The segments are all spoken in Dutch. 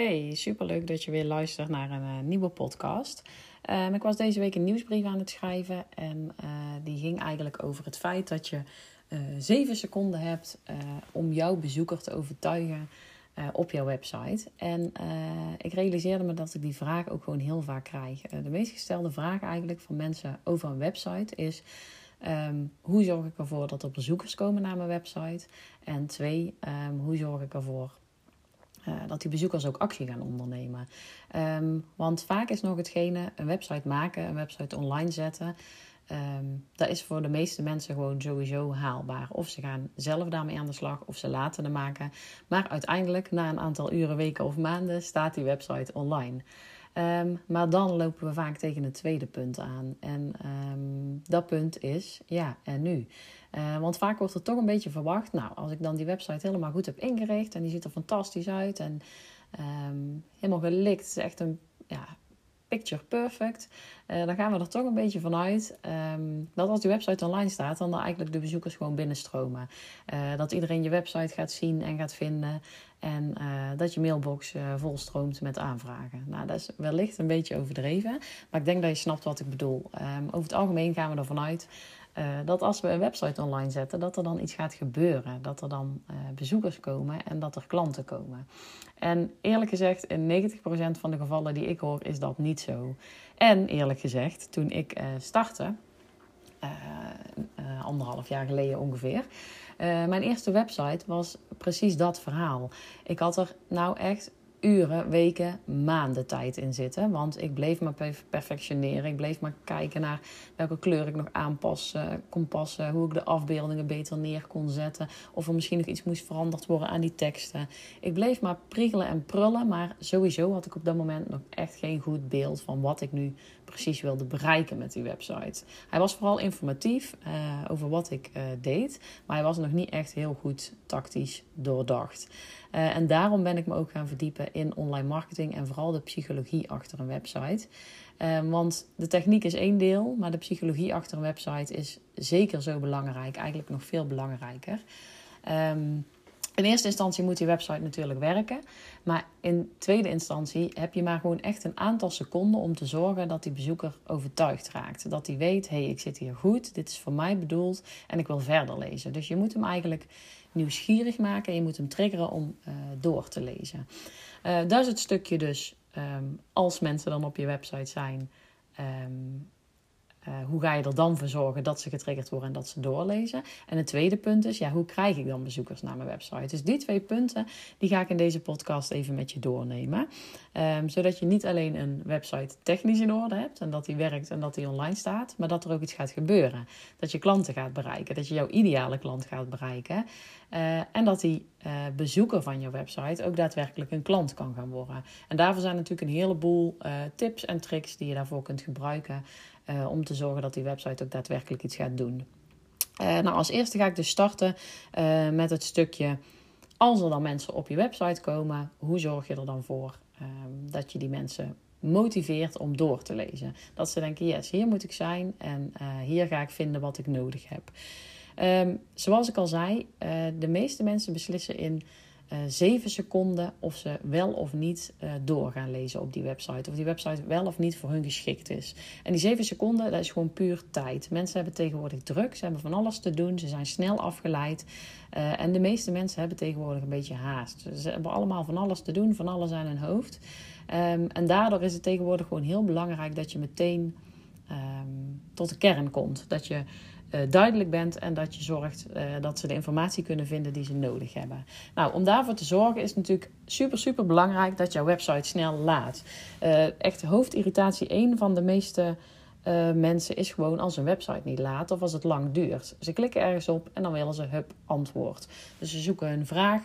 Hey, superleuk dat je weer luistert naar een uh, nieuwe podcast. Um, ik was deze week een nieuwsbrief aan het schrijven en uh, die ging eigenlijk over het feit dat je uh, zeven seconden hebt om jouw bezoeker te overtuigen op jouw website. En ik realiseerde me dat ik die vraag ook gewoon heel vaak krijg. de meest gestelde vraag eigenlijk van mensen over een website is... Um, hoe zorg ik ervoor dat er bezoekers komen naar mijn website? En twee, um, hoe zorg ik ervoor uh, dat die bezoekers ook actie gaan ondernemen. Um, want vaak is nog hetgene een website maken, een website online zetten. Um, dat is voor de meeste mensen gewoon sowieso haalbaar. Of ze gaan zelf daarmee aan de slag, of ze laten het maken. Maar uiteindelijk, na een aantal uren, weken of maanden, staat die website online. Um, maar dan lopen we vaak tegen het tweede punt aan. En dat punt is, ja, en nu? Uh, want vaak wordt er toch een beetje verwacht, nou, als ik dan die website helemaal goed heb ingericht en die ziet er fantastisch uit en um, helemaal gelikt, het is echt een ja, picture perfect, uh, dan gaan we er toch een beetje vanuit um, dat als die website online staat, dan, eigenlijk de bezoekers gewoon binnenstromen. Uh, dat iedereen je website gaat zien en gaat vinden en dat je mailbox volstroomt met aanvragen. Nou, dat is wellicht een beetje overdreven, maar ik denk dat je snapt wat ik bedoel. Um, over het algemeen gaan we ervan uit uh, dat als we een website online zetten, dat er dan iets gaat gebeuren. Dat er dan uh, bezoekers komen en dat er klanten komen. En eerlijk gezegd, in 90% van de gevallen die ik hoor, is dat niet zo. En eerlijk gezegd, toen ik uh, startte, anderhalf jaar geleden ongeveer. mijn eerste website was precies dat verhaal. Ik had er nou echt uren, weken, maanden tijd in zitten. Want ik bleef maar perfectioneren. Ik bleef maar kijken naar welke kleur ik nog aanpassen kon passen. Hoe ik de afbeeldingen beter neer kon zetten. Of er misschien nog iets moest veranderd worden aan die teksten. Ik bleef maar priegelen en prullen. Maar sowieso had ik op dat moment nog echt geen goed beeld van wat ik nu precies wilde bereiken met die website. Hij was vooral informatief uh, over wat ik uh, deed. Maar hij was nog niet echt heel goed tactisch doordacht. Uh, en daarom ben ik me ook gaan verdiepen in online marketing en vooral de psychologie achter een website. Uh, want de techniek is één deel, maar de psychologie achter een website is zeker zo belangrijk, eigenlijk nog veel belangrijker. Um, in eerste instantie moet die website natuurlijk werken. Maar in tweede instantie heb je maar gewoon echt een aantal seconden om te zorgen dat die bezoeker overtuigd raakt. Dat hij weet, hé, hey, ik zit hier goed, dit is voor mij bedoeld en ik wil verder lezen. Dus je moet hem eigenlijk nieuwsgierig maken en je moet hem triggeren om uh, door te lezen. Uh, dat is het stukje dus, um, als mensen dan op je website zijn, um, uh, hoe ga je er dan voor zorgen dat ze getriggerd worden en dat ze doorlezen? En het tweede punt is, ja, hoe krijg ik dan bezoekers naar mijn website? Dus die twee punten, die ga ik in deze podcast even met je doornemen. Um, zodat je niet alleen een website technisch in orde hebt en dat die werkt en dat die online staat, maar dat er ook iets gaat gebeuren. Dat je klanten gaat bereiken, dat je jouw ideale klant gaat bereiken. Uh, en dat die uh, bezoeker van je website ook daadwerkelijk een klant kan gaan worden. En daarvoor zijn natuurlijk een heleboel tips en tricks die je daarvoor kunt gebruiken. Uh, om te zorgen dat die website ook daadwerkelijk iets gaat doen. Uh, nou, als eerste ga ik dus starten uh, met het stukje. Als er dan mensen op je website komen, hoe zorg je er dan voor ehm, dat je die mensen motiveert om door te lezen? Dat ze denken: yes, hier moet ik zijn en hier ga ik vinden wat ik nodig heb. Um, zoals ik al zei, de meeste mensen beslissen in zeven seconden of ze wel of niet uh, door gaan lezen op die website. Of die website wel of niet voor hun geschikt is. En die zeven seconden, dat is gewoon puur tijd. Mensen hebben tegenwoordig druk, ze hebben van alles te doen, ze zijn snel afgeleid. Uh, en de meeste mensen hebben tegenwoordig een beetje haast. Ze hebben allemaal van alles te doen, van alles aan hun hoofd. Um, en daardoor is het tegenwoordig gewoon heel belangrijk dat je meteen um, tot de kern komt. Dat je uh, duidelijk bent en dat je zorgt uh, dat ze de informatie kunnen vinden die ze nodig hebben. Nou, om daarvoor te zorgen is natuurlijk super, super belangrijk dat jouw website snel laat. Uh, echt hoofdirritatie, één van de meeste mensen is gewoon als een website niet laat of als het lang duurt. Ze klikken ergens op en dan willen ze hup antwoord. Dus ze zoeken een vraag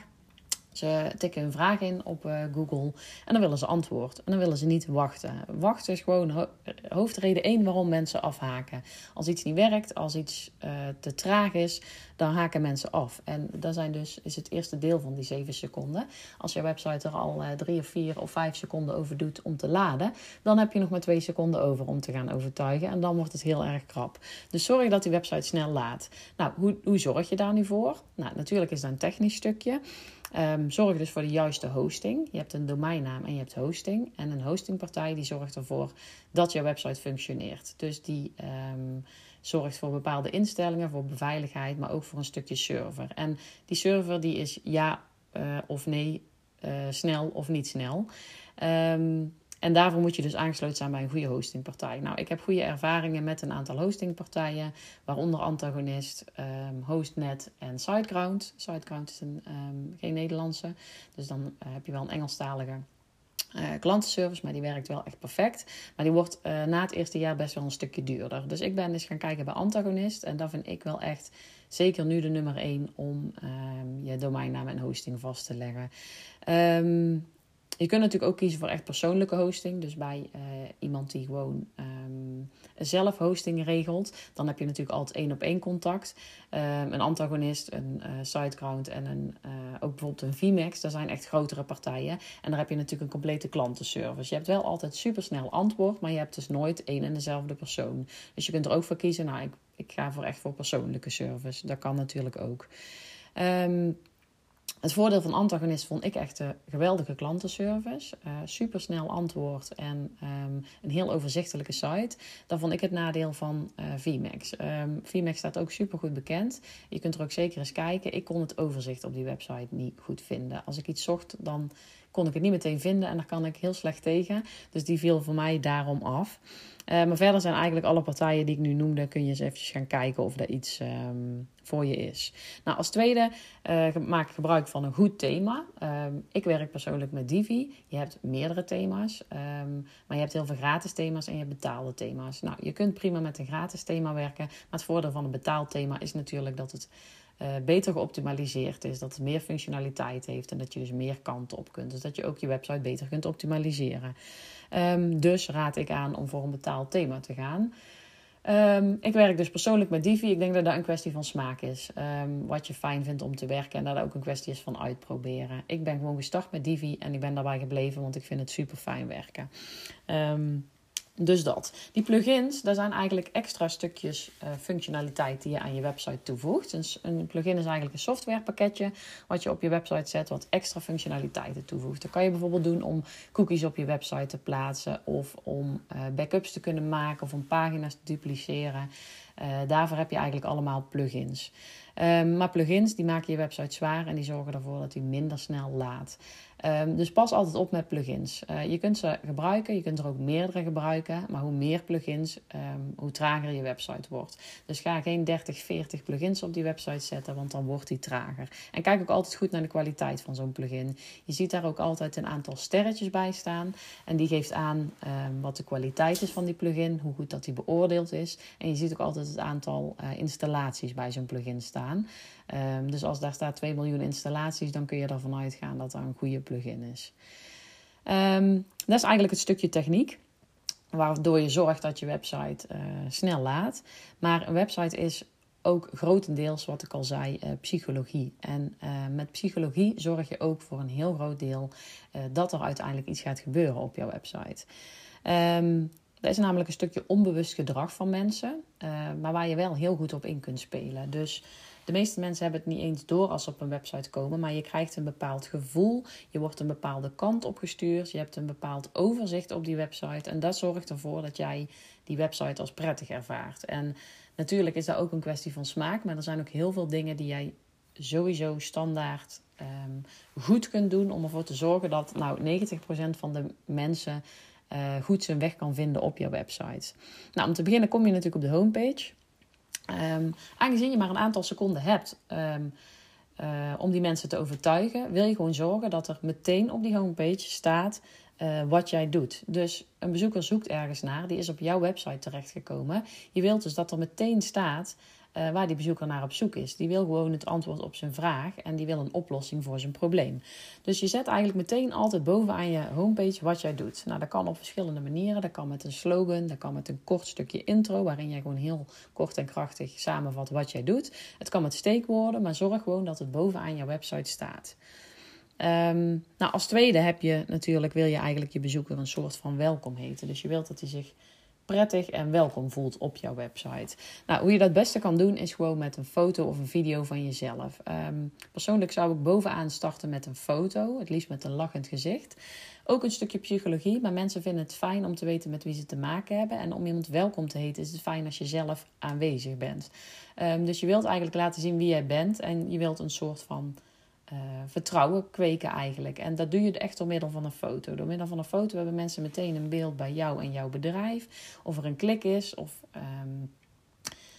ze tikken een vraag in op uh, Google en dan willen ze antwoord. En dan willen ze niet wachten. Wachten is gewoon ho hoofdreden één waarom mensen afhaken. Als iets niet werkt, als iets uh, te traag is, dan haken mensen af. En dat zijn dus, is het eerste deel van die zeven seconden. Als je website er al uh, drie of vier of vijf seconden over doet om te laden, dan heb je nog maar twee seconden over om te gaan overtuigen. En dan wordt het heel erg krap. Dus zorg dat die website snel laat. Nou, hoe, hoe zorg je daar nu voor? Nou, natuurlijk is dat een technisch stukje. Um, zorg dus voor de juiste hosting. Je hebt een domeinnaam en je hebt hosting. En een hostingpartij die zorgt ervoor dat jouw website functioneert. Dus die um, zorgt voor bepaalde instellingen, voor beveiligheid, maar ook voor een stukje server. En die server die is ja uh, of nee, uh, snel of niet snel. Um, en daarvoor moet je dus aangesloten zijn bij een goede hostingpartij. Nou, ik heb goede ervaringen met een aantal hostingpartijen, waaronder Antagonist, um, Hostnet en SiteGround. SiteGround is een, um, geen Nederlandse, dus dan uh, heb je wel een Engelstalige uh, klantenservice, maar die werkt wel echt perfect. Maar die wordt uh, na het eerste jaar best wel een stukje duurder. Dus ik ben eens gaan kijken bij Antagonist en dat vind ik wel echt zeker nu de nummer 1 om um, je domeinnaam en hosting vast te leggen. Um, je kunt natuurlijk ook kiezen voor echt persoonlijke hosting. Dus bij uh, iemand die gewoon um, zelf hosting regelt. Dan heb je natuurlijk altijd één op één contact. Um, een antagonist, een uh, SiteGround en een, uh, ook bijvoorbeeld een VMAX. Dat zijn echt grotere partijen. En daar heb je natuurlijk een complete klantenservice. Je hebt wel altijd supersnel antwoord. Maar je hebt dus nooit één en dezelfde persoon. Dus je kunt er ook voor kiezen. Nou, ik, ik ga voor echt voor persoonlijke service. Dat kan natuurlijk ook. Um, het voordeel van Antagonist vond ik echt een geweldige klantenservice. Uh, super snel antwoord en um, een heel overzichtelijke site. Dan vond ik het nadeel van uh, VMAX. Um, VMAX staat ook super goed bekend. Je kunt er ook zeker eens kijken. Ik kon het overzicht op die website niet goed vinden. Als ik iets zocht, dan kon ik het niet meteen vinden en daar kan ik heel slecht tegen. Dus die viel voor mij daarom af. Uh, maar verder zijn eigenlijk alle partijen die ik nu noemde, kun je eens even gaan kijken of er iets um, voor je is. Nou, als tweede uh, maak ik gebruik van een goed thema. Um, ik werk persoonlijk met Divi. Je hebt meerdere thema's, um, maar je hebt heel veel gratis thema's en je hebt betaalde thema's. Nou, je kunt prima met een gratis thema werken, maar het voordeel van een betaald thema is natuurlijk dat het uh, beter geoptimaliseerd is, dat het meer functionaliteit heeft en dat je dus meer kanten op kunt. Dus dat je ook je website beter kunt optimaliseren. Um, dus raad ik aan om voor een betaald thema te gaan. Um, ik werk dus persoonlijk met Divi. Ik denk dat dat een kwestie van smaak is. Um, wat je fijn vindt om te werken. En dat dat ook een kwestie is van uitproberen. Ik ben gewoon gestart met Divi en ik ben daarbij gebleven, want ik vind het super fijn werken. Um, dus dat. Die plugins, daar zijn eigenlijk extra stukjes uh, functionaliteit die je aan je website toevoegt. Dus een plugin is eigenlijk een softwarepakketje wat je op je website zet, wat extra functionaliteiten toevoegt. Dat kan je bijvoorbeeld doen om cookies op je website te plaatsen, of om uh, backups te kunnen maken, of om pagina's te dupliceren. Uh, daarvoor heb je eigenlijk allemaal plugins. Um, maar plugins die maken je website zwaar en die zorgen ervoor dat hij minder snel laat. Um, dus pas altijd op met plugins. Uh, je kunt ze gebruiken, je kunt er ook meerdere gebruiken. Maar hoe meer plugins, um, hoe trager je website wordt. Dus ga geen 30, 40 plugins op die website zetten, want dan wordt die trager. En kijk ook altijd goed naar de kwaliteit van zo'n plugin. Je ziet daar ook altijd een aantal sterretjes bij staan. En die geeft aan um, wat de kwaliteit is van die plugin, hoe goed dat die beoordeeld is. En je ziet ook altijd het aantal uh, installaties bij zo'n plugin staan. Dus als daar staat 2 miljoen installaties, dan kun je ervan uitgaan dat dat een goede plugin is. Um, dat is eigenlijk het stukje techniek. Waardoor je zorgt dat je website uh, snel laat. Maar een website is ook grotendeels, wat ik al zei, uh, psychologie. En uh, met psychologie zorg je ook voor een heel groot deel dat er uiteindelijk iets gaat gebeuren op jouw website. Um, dat is namelijk een stukje onbewust gedrag van mensen, maar waar je wel heel goed op in kunt spelen. Dus de meeste mensen hebben het niet eens door als ze op een website komen, maar je krijgt een bepaald gevoel. Je wordt een bepaalde kant opgestuurd. Je hebt een bepaald overzicht op die website. En dat zorgt ervoor dat jij die website als prettig ervaart. En natuurlijk is dat ook een kwestie van smaak, maar er zijn ook heel veel dingen die jij sowieso standaard um, goed kunt doen om ervoor te zorgen dat nou, 90% van de mensen uh, goed zijn weg kan vinden op jouw website. Nou, om te beginnen kom je natuurlijk op de homepage. Um, aangezien je maar een aantal seconden hebt um, uh, om die mensen te overtuigen, wil je gewoon zorgen dat er meteen op die homepage staat uh, wat jij doet. Dus een bezoeker zoekt ergens naar, die is op jouw website terechtgekomen. Je wilt dus dat er meteen staat uh, waar die bezoeker naar op zoek is. Die wil gewoon het antwoord op zijn vraag en die wil een oplossing voor zijn probleem. Dus je zet eigenlijk meteen altijd bovenaan je homepage wat jij doet. Nou, dat kan op verschillende manieren. Dat kan met een slogan, dat kan met een kort stukje intro, waarin jij gewoon heel kort en krachtig samenvat wat jij doet. Het kan met steekwoorden, maar zorg gewoon dat het bovenaan je website staat. Um, nou, als tweede heb je natuurlijk, wil je eigenlijk je bezoeker een soort van welkom heten. Dus je wilt dat hij zich prettig en welkom voelt op jouw website. Nou, hoe je dat beste kan doen is gewoon met een foto of een video van jezelf. Ehm, persoonlijk zou ik bovenaan starten met een foto, het liefst met een lachend gezicht. Ook een stukje psychologie, maar mensen vinden het fijn om te weten met wie ze te maken hebben. En om iemand welkom te heten is het fijn als je zelf aanwezig bent. Ehm, dus je wilt eigenlijk laten zien wie jij bent en je wilt een soort van uh, vertrouwen kweken eigenlijk. En dat doe je echt door middel van een foto. Door middel van een foto hebben mensen meteen een beeld bij jou en jouw bedrijf. Of er een klik is of um,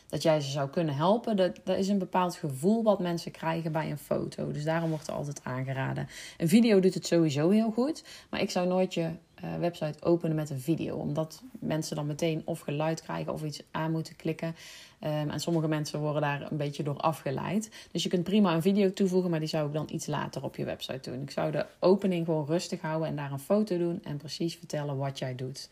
dat jij ze zou kunnen helpen. Dat, dat is een bepaald gevoel wat mensen krijgen bij een foto. Dus daarom wordt er altijd aangeraden. Een video doet het sowieso heel goed. Maar ik zou nooit je website openen met een video. Omdat mensen dan meteen of geluid krijgen of iets aan moeten klikken. Um, en sommige mensen worden daar een beetje door afgeleid. Dus je kunt prima een video toevoegen, maar die zou ik dan iets later op je website doen. Ik zou de opening gewoon rustig houden en daar een foto doen en precies vertellen wat jij doet.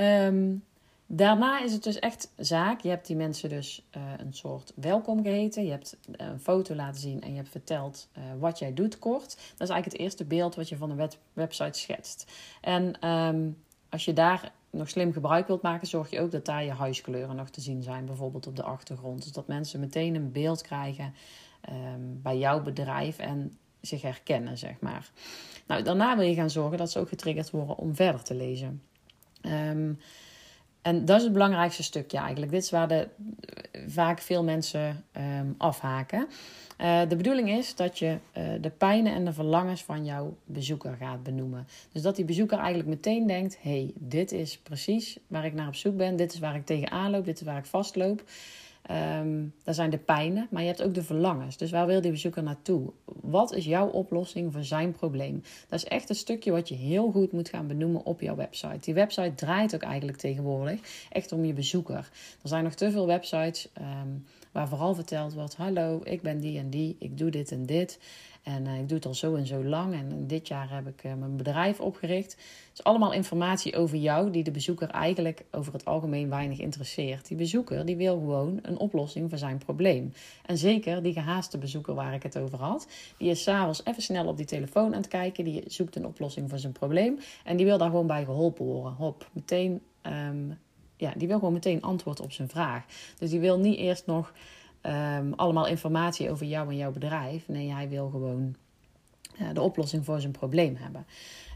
Um, Daarna is het dus echt zaak. Je hebt die mensen dus uh, een soort welkom geheten. Je hebt een foto laten zien en je hebt verteld uh, wat jij doet kort. Dat is eigenlijk het eerste beeld wat je van een website schetst. En um, als je daar nog slim gebruik wilt maken, zorg je ook dat daar je huiskleuren nog te zien zijn. Bijvoorbeeld op de achtergrond. Dus dat mensen meteen een beeld krijgen um, bij jouw bedrijf en zich herkennen, zeg maar. Nou, daarna wil je gaan zorgen dat ze ook getriggerd worden om verder te lezen. Um, en dat is het belangrijkste stukje eigenlijk. Dit is waar de, vaak veel mensen um, afhaken. Uh, de bedoeling is dat je uh, de pijnen en de verlangens van jouw bezoeker gaat benoemen. Dus dat die bezoeker eigenlijk meteen denkt: hey, dit is precies waar ik naar op zoek ben. Dit is waar ik tegenaan loop. Dit is waar ik vastloop. Um, ehm, dat zijn de pijnen, maar je hebt ook de verlangens. Dus waar wil die bezoeker naartoe? Wat is jouw oplossing voor zijn probleem? Dat is echt een stukje wat je heel goed moet gaan benoemen op jouw website. Die website draait ook eigenlijk tegenwoordig echt om je bezoeker. Er zijn nog te veel websites um, waar vooral verteld wordt: Hallo, ik ben die en die, ik doe dit en dit. En uh, ik doe het al zo en zo lang. En dit jaar heb ik uh, mijn bedrijf opgericht. Het is allemaal informatie over jou die de bezoeker eigenlijk over het algemeen weinig interesseert. Die bezoeker die wil gewoon een oplossing voor zijn probleem. En zeker die gehaaste bezoeker waar ik het over had. Die is s'avonds even snel op die telefoon aan het kijken. Die zoekt een oplossing voor zijn probleem. En die wil daar gewoon bij geholpen worden. Hop, meteen... Um, ja, die wil gewoon meteen antwoord op zijn vraag. Dus die wil niet eerst nog um, allemaal informatie over jou en jouw bedrijf. Nee, hij wil gewoon uh, de oplossing voor zijn probleem hebben.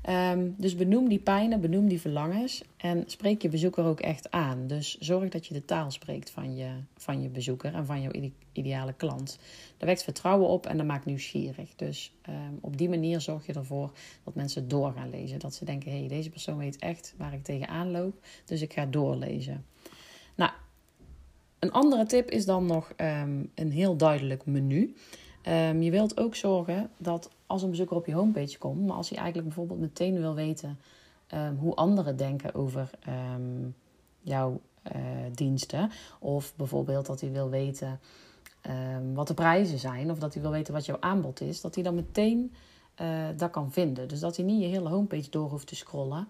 Um, dus benoem die pijnen, benoem die verlangens en spreek je bezoeker ook echt aan. Dus zorg dat je de taal spreekt van je, van je bezoeker en van jouw ideale klant. Dat wekt vertrouwen op en dat maakt nieuwsgierig. Dus um, op die manier zorg je ervoor dat mensen door gaan lezen. Dat ze denken, hé, hey, deze persoon weet echt waar ik tegenaan loop, dus ik ga doorlezen. Een andere tip is dan nog um, een heel duidelijk menu. Um, je wilt ook zorgen dat als een bezoeker op je homepage komt, maar als hij eigenlijk bijvoorbeeld meteen wil weten um, hoe anderen denken over jouw uh, diensten, of bijvoorbeeld dat hij wil weten wat de prijzen zijn, of dat hij wil weten wat jouw aanbod is, dat hij dan meteen uh, dat kan vinden. Dus dat hij niet je hele homepage door hoeft te scrollen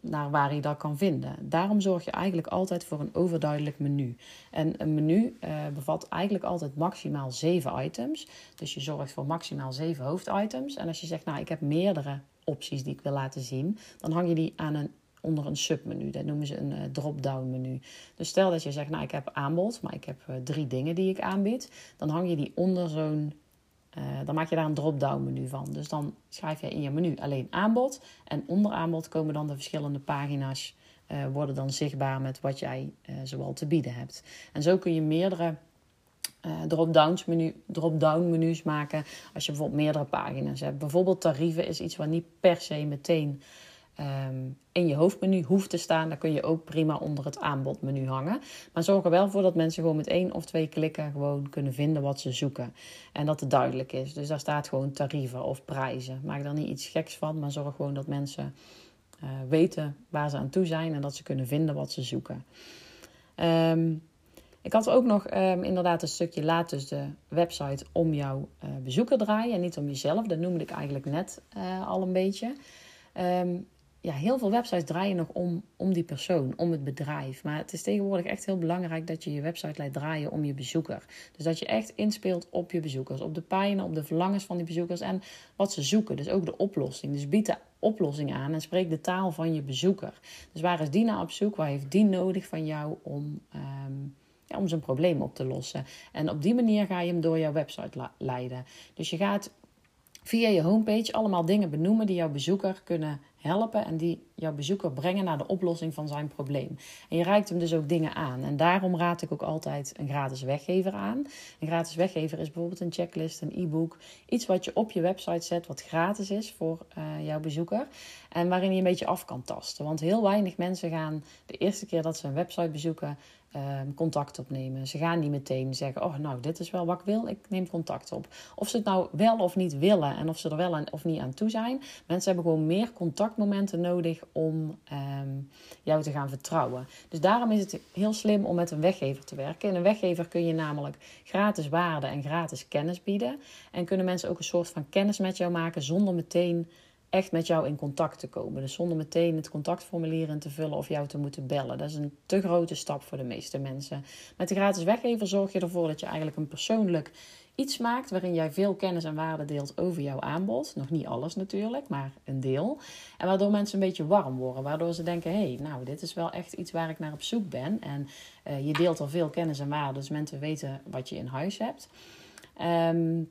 naar waar hij dat kan vinden. Daarom zorg je eigenlijk altijd voor een overduidelijk menu. En een menu uh, bevat eigenlijk altijd maximaal zeven items. Dus je zorgt voor maximaal zeven hoofditems. En als je zegt, nou ik heb meerdere opties die ik wil laten zien, dan hang je die aan een onder een submenu. Dat noemen ze een uh, drop-down menu. Dus stel dat je zegt, nou ik heb aanbod, maar ik heb uh, drie dingen die ik aanbied. Dan hang je die onder zo'n uh, dan maak je daar een drop-down menu van. Dus dan schrijf je in je menu alleen aanbod. En onder aanbod komen dan de verschillende pagina's. Uh, worden dan zichtbaar met wat jij uh, zoal te bieden hebt. En zo kun je meerdere drop-downs menu, drop-down menus maken. Als je bijvoorbeeld meerdere pagina's hebt. Bijvoorbeeld tarieven is iets wat niet per se meteen um, in je hoofdmenu hoeft te staan. Dan kun je ook prima onder het aanbodmenu hangen. Maar zorg er wel voor dat mensen gewoon met één of twee klikken gewoon kunnen vinden wat ze zoeken. En dat het duidelijk is. Dus daar staat gewoon tarieven of prijzen. Maak daar niet iets geks van, maar zorg gewoon dat mensen uh, weten waar ze aan toe zijn en dat ze kunnen vinden wat ze zoeken. Um, ik had ook nog um, inderdaad een stukje laat dus de website om jouw uh, bezoeker draaien en niet om jezelf. Dat noemde ik eigenlijk net uh, al een beetje. Ja, heel veel websites draaien nog om, om die persoon, om het bedrijf. Maar het is tegenwoordig echt heel belangrijk dat je je website laat draaien om je bezoeker. Dus dat je echt inspeelt op je bezoekers, op de pijnen, op de verlangens van die bezoekers en wat ze zoeken. Dus ook de oplossing. Dus bied de oplossing aan en spreek de taal van je bezoeker. Dus waar is die nou op zoek? Waar heeft die nodig van jou om, ehm, ja, om zijn probleem op te lossen? En op die manier ga je hem door jouw website leiden. Dus je gaat via je homepage allemaal dingen benoemen die jouw bezoeker kunnen helpen en die jouw bezoeker brengen naar de oplossing van zijn probleem. En je reikt hem dus ook dingen aan. En daarom raad ik ook altijd een gratis weggever aan. Een gratis weggever is bijvoorbeeld een checklist, een e-book, iets wat je op je website zet wat gratis is voor uh, jouw bezoeker en waarin je een beetje af kan tasten. Want heel weinig mensen gaan de eerste keer dat ze een website bezoeken Ehm, contact opnemen. Ze gaan niet meteen zeggen: Oh, nou, dit is wel wat ik wil, ik neem contact op. Of ze het nou wel of niet willen en of ze er wel of niet aan toe zijn. Mensen hebben gewoon meer contactmomenten nodig om ehm, jou te gaan vertrouwen. Dus daarom is het heel slim om met een weggever te werken. In een weggever kun je namelijk gratis waarde en gratis kennis bieden. En kunnen mensen ook een soort van kennis met jou maken zonder meteen echt met jou in contact te komen. Dus zonder meteen het contactformulier in te vullen of jou te moeten bellen. Dat is een te grote stap voor de meeste mensen. Met de gratis weggever zorg je ervoor dat je eigenlijk een persoonlijk iets maakt waarin jij veel kennis en waarde deelt over jouw aanbod. Nog niet alles natuurlijk, maar een deel. En waardoor mensen een beetje warm worden. Waardoor ze denken, hé, hey, nou, dit is wel echt iets waar ik naar op zoek ben. En uh, je deelt al veel kennis en waarde, dus mensen weten wat je in huis hebt. Um,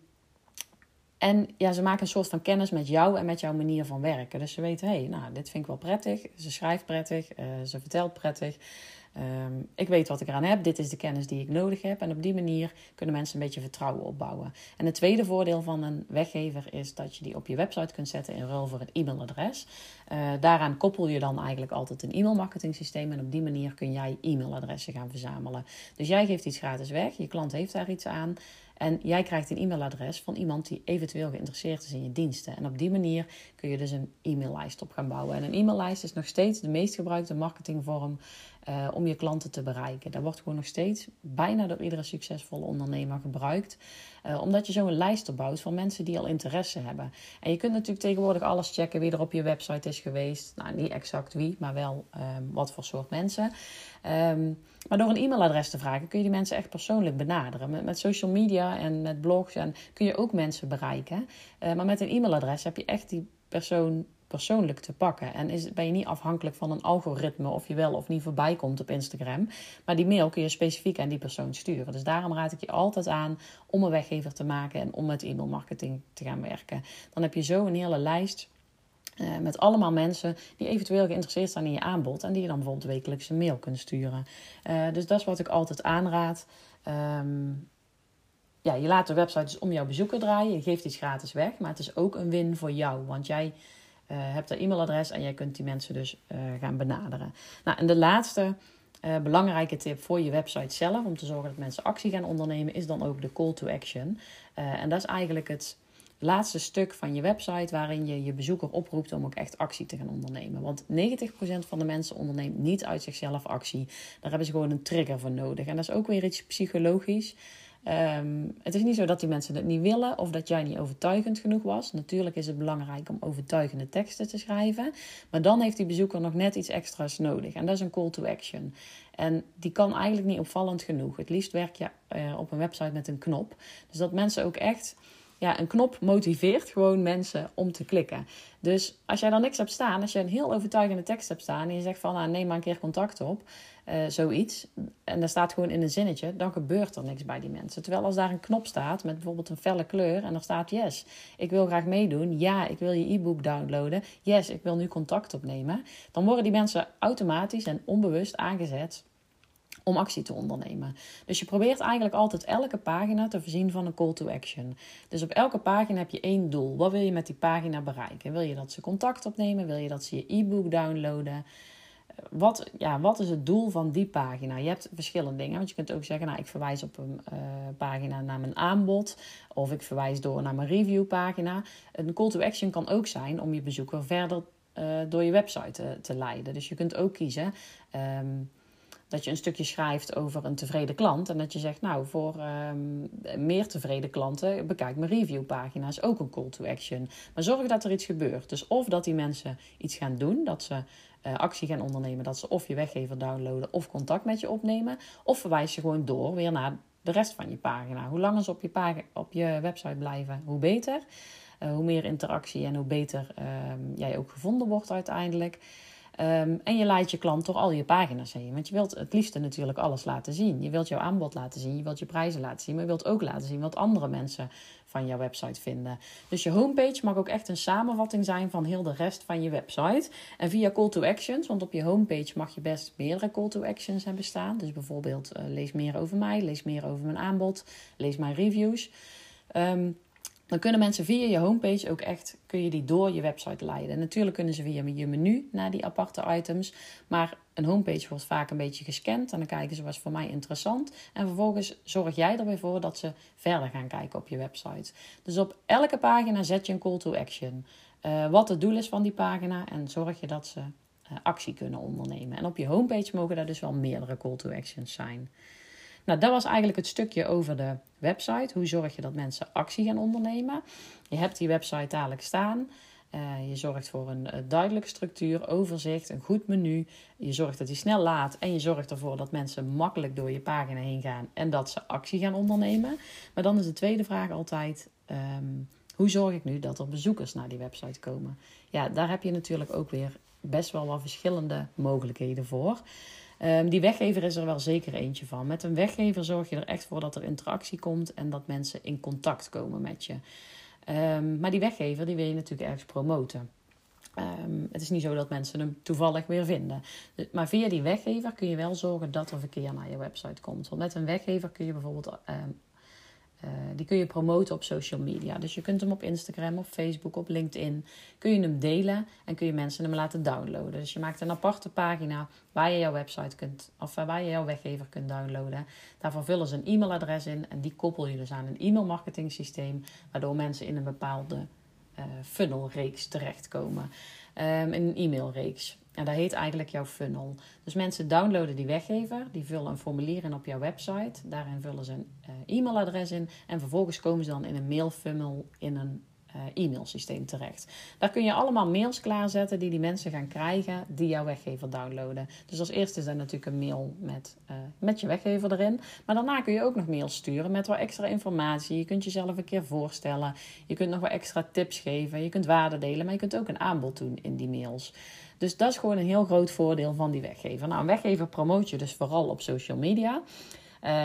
en ja, ze maken een soort van kennis met jou en met jouw manier van werken. Dus ze weten, hé, hey, nou, dit vind ik wel prettig. Ze schrijft prettig, uh, ze vertelt prettig. Um, ik weet wat ik eraan heb. Dit is de kennis die ik nodig heb. En op die manier kunnen mensen een beetje vertrouwen opbouwen. En het tweede voordeel van een weggever is dat je die op je website kunt zetten in ruil voor het e-mailadres. Uh, daaraan koppel je dan eigenlijk altijd een e-mailmarketing systeem. En op die manier kun jij e-mailadressen gaan verzamelen. Dus jij geeft iets gratis weg. Je klant heeft daar iets aan. En jij krijgt een e-mailadres van iemand die eventueel geïnteresseerd is in je diensten. En op die manier kun je dus een e-maillijst op gaan bouwen. En een e-maillijst is nog steeds de meest gebruikte marketingvorm uh, om je klanten te bereiken. Dat wordt gewoon nog steeds bijna door iedere succesvolle ondernemer gebruikt. Uh, omdat je zo een lijst opbouwt van mensen die al interesse hebben. En je kunt natuurlijk tegenwoordig alles checken wie er op je website is geweest. Nou, niet exact wie, maar wel um, wat voor soort mensen. Um, maar door een e-mailadres te vragen kun je die mensen echt persoonlijk benaderen. Met, met social media en met blogs en kun je ook mensen bereiken. Uh, maar met een e-mailadres heb je echt die persoon persoonlijk te pakken. En is, ben je niet afhankelijk van een algoritme of je wel of niet voorbij komt op Instagram. Maar die mail kun je specifiek aan die persoon sturen. Dus daarom raad ik je altijd aan om een weggever te maken en om met e-mailmarketing te gaan werken. Dan heb je zo een hele lijst. Uh, met allemaal mensen die eventueel geïnteresseerd zijn in je aanbod. En die je dan bijvoorbeeld wekelijks een mail kunt sturen. Uh, dus dat is wat ik altijd aanraad. Um, ja, je laat de website dus om jouw bezoeker draaien. Je geeft iets gratis weg. Maar het is ook een win voor jou. Want jij hebt een e-mailadres en jij kunt die mensen dus uh, gaan benaderen. Nou, en de laatste uh, belangrijke tip voor je website zelf, om te zorgen dat mensen actie gaan ondernemen, is dan ook de call to action. en dat is eigenlijk het laatste stuk van je website waarin je je bezoeker oproept om ook echt actie te gaan ondernemen. Want 90% van de mensen onderneemt niet uit zichzelf actie. Daar hebben ze gewoon een trigger voor nodig. En dat is ook weer iets psychologisch. Um, het is niet zo dat die mensen het niet willen of dat jij niet overtuigend genoeg was. Natuurlijk is het belangrijk om overtuigende teksten te schrijven. Maar dan heeft die bezoeker nog net iets extra's nodig. En dat is een call to action. En die kan eigenlijk niet opvallend genoeg. Het liefst werk je uh, op een website met een knop. Dus dat mensen ook echt ja, een knop motiveert gewoon mensen om te klikken. Dus als jij dan niks hebt staan, als je een heel overtuigende tekst hebt staan en je zegt van nou, neem maar een keer contact op, uh, zoiets, en daar staat gewoon in een zinnetje, dan gebeurt er niks bij die mensen. Terwijl als daar een knop staat met bijvoorbeeld een felle kleur en er staat yes, ik wil graag meedoen, ja, ik wil je e-book downloaden, yes, ik wil nu contact opnemen, dan worden die mensen automatisch en onbewust aangezet om actie te ondernemen. Dus je probeert eigenlijk altijd elke pagina te voorzien van een call to action. Dus op elke pagina heb je één doel. Wat wil je met die pagina bereiken? Wil je dat ze contact opnemen? Wil je dat ze je e-book downloaden? Wat, ja, wat is het doel van die pagina? Je hebt verschillende dingen. Want je kunt ook zeggen, nou, ik verwijs op een uh, pagina naar mijn aanbod. Of ik verwijs door naar mijn reviewpagina. Een call to action kan ook zijn om je bezoeker verder uh, door je website te, leiden. Dus je kunt ook kiezen. Um, dat je een stukje schrijft over een tevreden klant. En dat je zegt, nou, voor ehm, meer tevreden klanten, bekijk mijn reviewpagina. is ook een call to action. Maar zorg dat er iets gebeurt. Dus of dat die mensen iets gaan doen, dat ze uh, actie gaan ondernemen. Dat ze of je weggever downloaden of contact met je opnemen. Of verwijs je gewoon door weer naar de rest van je pagina. Hoe langer ze op je, pagina, op je website blijven, hoe beter. Uh, hoe meer interactie en hoe beter ehm, jij ook gevonden wordt uiteindelijk. Ehm, en je leidt je klant door al je pagina's heen. Want je wilt het liefste natuurlijk alles laten zien. Je wilt jouw aanbod laten zien, je wilt je prijzen laten zien, maar je wilt ook laten zien wat andere mensen van jouw website vinden. Dus je homepage mag ook echt een samenvatting zijn van heel de rest van je website. En via call to actions, want op je homepage mag je best meerdere call to actions hebben staan. Dus bijvoorbeeld uh, lees meer over mij, lees meer over mijn aanbod, lees mijn reviews. Um, dan kunnen mensen via je homepage ook echt, kun je die door je website leiden. En natuurlijk kunnen ze via je menu naar die aparte items. Maar een homepage wordt vaak een beetje gescand. En dan kijken ze, was voor mij interessant. En vervolgens zorg jij er weer voor dat ze verder gaan kijken op je website. Dus op elke pagina zet je een call to action. Uh, wat het doel is van die pagina. En zorg je dat ze uh, actie kunnen ondernemen. En op je homepage mogen daar dus wel meerdere call to actions zijn. Nou, dat was eigenlijk het stukje over de website. Hoe zorg je dat mensen actie gaan ondernemen? Je hebt die website dadelijk staan. Uh, je zorgt voor een uh, duidelijke structuur, overzicht, een goed menu. Je zorgt dat hij snel laat en je zorgt ervoor dat mensen makkelijk door je pagina heen gaan en dat ze actie gaan ondernemen. Maar dan is de tweede vraag altijd: um, hoe zorg ik nu dat er bezoekers naar die website komen? Ja, daar heb je natuurlijk ook weer best wel wat verschillende mogelijkheden voor. Um, die weggever is er wel zeker eentje van. Met een weggever zorg je er echt voor dat er interactie komt en dat mensen in contact komen met je. Um, maar die weggever die wil je natuurlijk ergens promoten. Um, het is niet zo dat mensen hem toevallig weer vinden. Maar via die weggever kun je wel zorgen dat er verkeer naar je website komt. Want met een weggever kun je bijvoorbeeld uh, die kun je promoten op social media. Dus je kunt hem op Instagram, op Facebook, op LinkedIn. Kun je hem delen en kun je mensen hem laten downloaden. Dus je maakt een aparte pagina waar je jouw website kunt, of eh, waar je jouw weggever kunt downloaden. Daarvoor vullen ze een e-mailadres in en die koppel je dus aan een e-mailmarketing systeem. Waardoor mensen in een bepaalde funnelreeks terechtkomen. In een e-mailreeks. En dat heet eigenlijk jouw funnel. Dus mensen downloaden die weggever, die vullen een formulier in op jouw website. Daarin vullen ze een uh, e-mailadres in. En vervolgens komen ze dan in een mailfunnel in een e-mailsysteem terecht. Daar kun je allemaal mails klaarzetten die die mensen gaan krijgen die jouw weggever downloaden. Dus als eerste is dat natuurlijk een mail met, uh, met je weggever erin. Maar daarna kun je ook nog mails sturen met wat extra informatie. Je kunt jezelf een keer voorstellen. Je kunt nog wat extra tips geven. Je kunt waarde delen, maar je kunt ook een aanbod doen in die mails. Dus dat is gewoon een heel groot voordeel van die weggever. Nou, een weggever promoot je dus vooral op social media.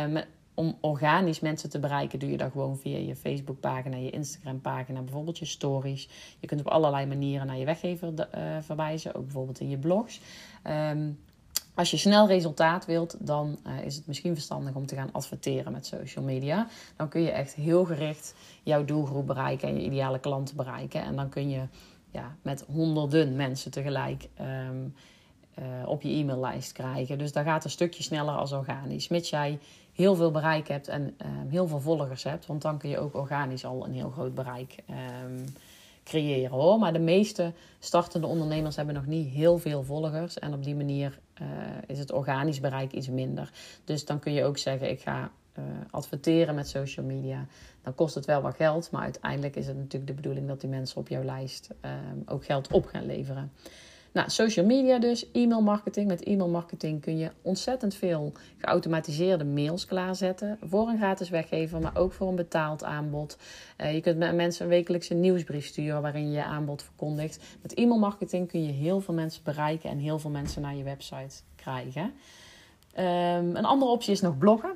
Um, om organisch mensen te bereiken, doe je dat gewoon via je Facebookpagina, je Instagram-pagina, bijvoorbeeld je stories. Je kunt op allerlei manieren naar je weggever uh, verwijzen, ook bijvoorbeeld in je blogs. Um, als je snel resultaat wilt, dan uh, is het misschien verstandig om te gaan adverteren met social media. Dan kun je echt heel gericht jouw doelgroep bereiken en je ideale klanten bereiken. En dan kun je ja, met honderden mensen tegelijk um, uh, op je e-maillijst krijgen. Dus dat gaat een stukje sneller als organisch. Mits jij heel veel bereik hebt en um, heel veel volgers hebt. Want dan kun je ook organisch al een heel groot bereik um, creëren hoor. Maar de meeste startende ondernemers hebben nog niet heel veel volgers. En op die manier uh, is het organisch bereik iets minder. Dus dan kun je ook zeggen: ik ga uh, adverteren met social media. Dan kost het wel wat geld. Maar uiteindelijk is het natuurlijk de bedoeling dat die mensen op jouw lijst um, ook geld op gaan leveren. Nou, social media dus, e-mail marketing. Met e-mail marketing kun je ontzettend veel geautomatiseerde mails klaarzetten. Voor een gratis weggever, maar ook voor een betaald aanbod. Uh, je kunt met mensen een wekelijkse nieuwsbrief sturen waarin je je aanbod verkondigt. Met e-mail marketing kun je heel veel mensen bereiken en heel veel mensen naar je website krijgen. Um, een andere optie is nog bloggen.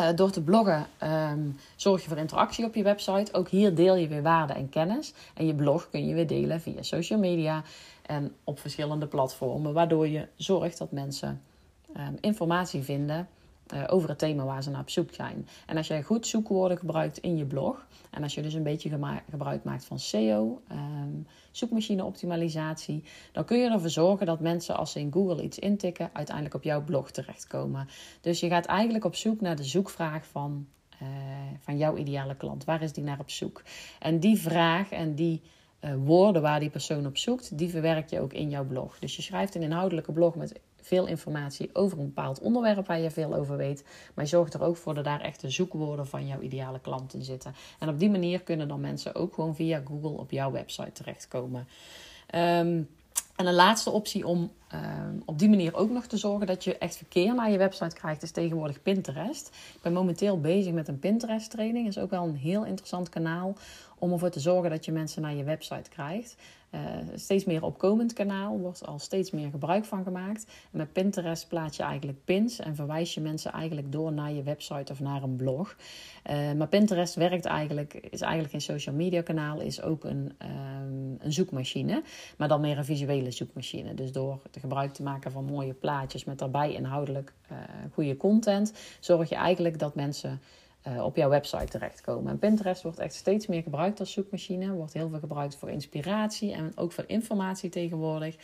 Uh, door te bloggen um, zorg je voor interactie op je website. Ook hier deel je weer waarde en kennis. En je blog kun je weer delen via social media en op verschillende platformen. Waardoor je zorgt dat mensen um, informatie vinden uh, over het thema waar ze naar op zoek zijn. En als jij goed zoekwoorden gebruikt in je blog. En als je dus een beetje gebruik maakt van SEO, um, zoekmachine optimalisatie. Dan kun je ervoor zorgen dat mensen als ze in Google iets intikken, uiteindelijk op jouw blog terechtkomen. Dus je gaat eigenlijk op zoek naar de zoekvraag van, uh, van jouw ideale klant. Waar is die naar op zoek? En die vraag en die uh, woorden waar die persoon op zoekt, die verwerk je ook in jouw blog. Dus je schrijft een inhoudelijke blog met veel informatie over een bepaald onderwerp waar je veel over weet. Maar je zorgt er ook voor dat daar echt de zoekwoorden van jouw ideale klant in zitten. En op die manier kunnen dan mensen ook gewoon via Google op jouw website terechtkomen. Um, en een laatste optie om ehm, op die manier ook nog te zorgen dat je echt verkeer naar je website krijgt, is tegenwoordig Pinterest. Ik ben momenteel bezig met een Pinterest training. Dat is ook wel een heel interessant kanaal om ervoor te zorgen dat je mensen naar je website krijgt. Uh, steeds meer opkomend kanaal, wordt al steeds meer gebruik van gemaakt. En met Pinterest plaats je eigenlijk pins en verwijs je mensen eigenlijk door naar je website of naar een blog. Uh, maar Pinterest werkt eigenlijk, is eigenlijk geen social media kanaal, is ook een, um, een zoekmachine, maar dan meer een visuele zoekmachine. Dus door te gebruik te maken van mooie plaatjes met daarbij inhoudelijk uh, goede content, zorg je eigenlijk dat mensen uh, op jouw website terechtkomen. En Pinterest wordt echt steeds meer gebruikt als zoekmachine. Wordt heel veel gebruikt voor inspiratie en ook voor informatie tegenwoordig.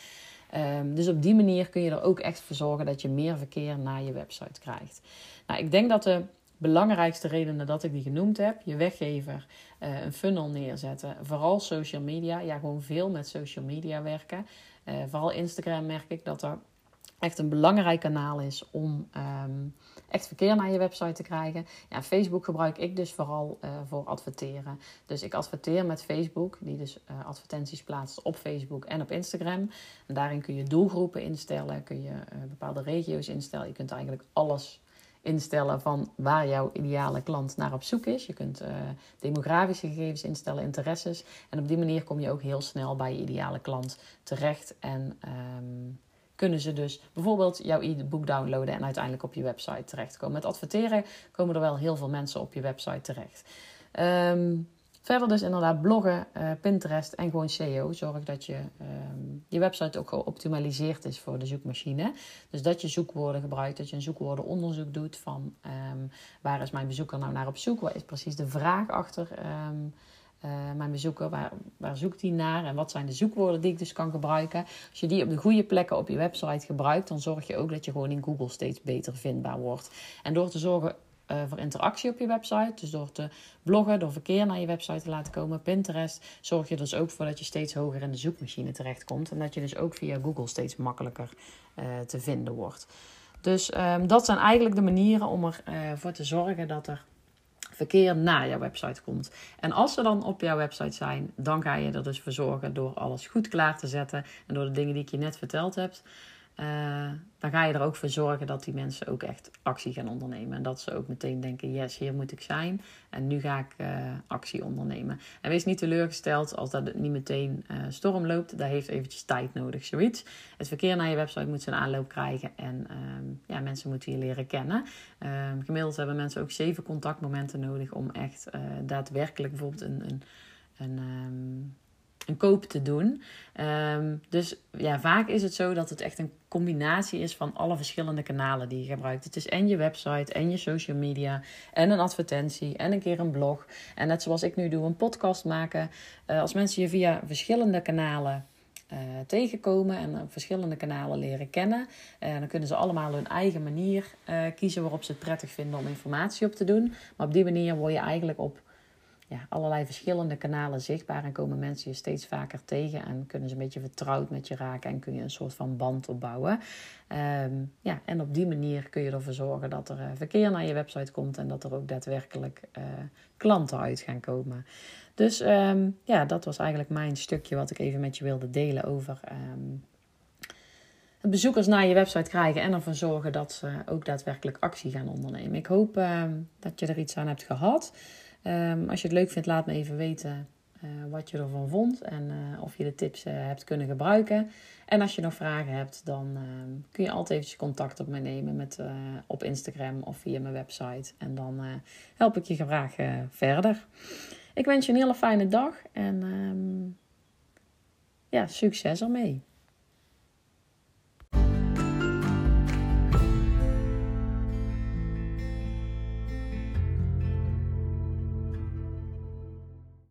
Um, dus op die manier kun je er ook echt voor zorgen dat je meer verkeer naar je website krijgt. Nou, ik denk dat de belangrijkste redenen dat ik die genoemd heb, je weggever, uh, een funnel neerzetten, vooral social media, ja, gewoon veel met social media werken. Uh, vooral Instagram merk ik dat er echt een belangrijk kanaal is om um, echt verkeer naar je website te krijgen. Ja, Facebook gebruik ik dus vooral uh, voor adverteren. Dus ik adverteer met Facebook, die dus uh, advertenties plaatst op Facebook en op Instagram. En daarin kun je doelgroepen instellen, kun je bepaalde regio's instellen. Je kunt eigenlijk alles instellen van waar jouw ideale klant naar op zoek is. Je kunt demografische gegevens instellen, interesses. En op die manier kom je ook heel snel bij je ideale klant terecht. En um, kunnen ze dus bijvoorbeeld jouw e-book downloaden en uiteindelijk op je website terechtkomen. Met adverteren komen er wel heel veel mensen op je website terecht. Um, verder dus inderdaad bloggen, uh, Pinterest en gewoon SEO. Zorg dat je um, je website ook geoptimaliseerd is voor de zoekmachine. Dus dat je zoekwoorden gebruikt, dat je een zoekwoordenonderzoek doet van um, waar is mijn bezoeker nou naar op zoek? Wat is precies de vraag achter uh, mijn bezoeker, waar, waar zoekt hij naar en wat zijn de zoekwoorden die ik dus kan gebruiken. Als je die op de goede plekken op je website gebruikt, dan zorg je ook dat je gewoon in Google steeds beter vindbaar wordt. En door te zorgen uh, voor interactie op je website, dus door te bloggen, door verkeer naar je website te laten komen, Pinterest, zorg je dus ook voor dat je steeds hoger in de zoekmachine terechtkomt en dat je dus ook via Google steeds makkelijker uh, te vinden wordt. Dus um, dat zijn eigenlijk de manieren om ervoor te zorgen dat er verkeer naar jouw website komt. En als ze dan op jouw website zijn, dan ga je er dus voor zorgen door alles goed klaar te zetten en door de dingen die ik je net verteld heb, uh, dan ga je er ook voor zorgen dat die mensen ook echt actie gaan ondernemen. En dat ze ook meteen denken: yes, hier moet ik zijn. En nu ga ik uh, actie ondernemen. En wees niet teleurgesteld als dat niet meteen uh, storm loopt. Dat heeft eventjes tijd nodig, zoiets. Het verkeer naar je website moet zijn aanloop krijgen. En um, ja, mensen moeten je leren kennen. Um, gemiddeld hebben mensen ook zeven contactmomenten nodig om echt daadwerkelijk bijvoorbeeld een. een, een um, een koop te doen. Um, dus ja, vaak is het zo dat het echt een combinatie is van alle verschillende kanalen die je gebruikt. Het is en je website en je social media en een advertentie en een keer een blog. En net zoals ik nu doe, een podcast maken. Uh, als mensen je via verschillende kanalen uh, tegenkomen en op verschillende kanalen leren kennen. Dan kunnen ze allemaal hun eigen manier kiezen waarop ze het prettig vinden om informatie op te doen. Maar op die manier word je eigenlijk op allerlei verschillende kanalen zichtbaar en komen mensen je steeds vaker tegen en kunnen ze een beetje vertrouwd met je raken en kun je een soort van band opbouwen. Um, ja, en op die manier kun je ervoor zorgen dat er uh, verkeer naar je website komt en dat er ook daadwerkelijk uh, klanten uit gaan komen. Dus um, ja, dat was eigenlijk mijn stukje wat ik even met je wilde delen over um, bezoekers naar je website krijgen en ervoor zorgen dat ze ook daadwerkelijk actie gaan ondernemen. Ik hoop dat je er iets aan hebt gehad. Um, als je het leuk vindt, laat me even weten uh, wat je ervan vond en uh, of je de tips uh, hebt kunnen gebruiken. En als je nog vragen hebt, dan ehm, kun je altijd eventjes contact op me nemen met, op Instagram of via mijn website. En dan help ik je graag verder. Ik wens je een hele fijne dag en um, ja, succes ermee.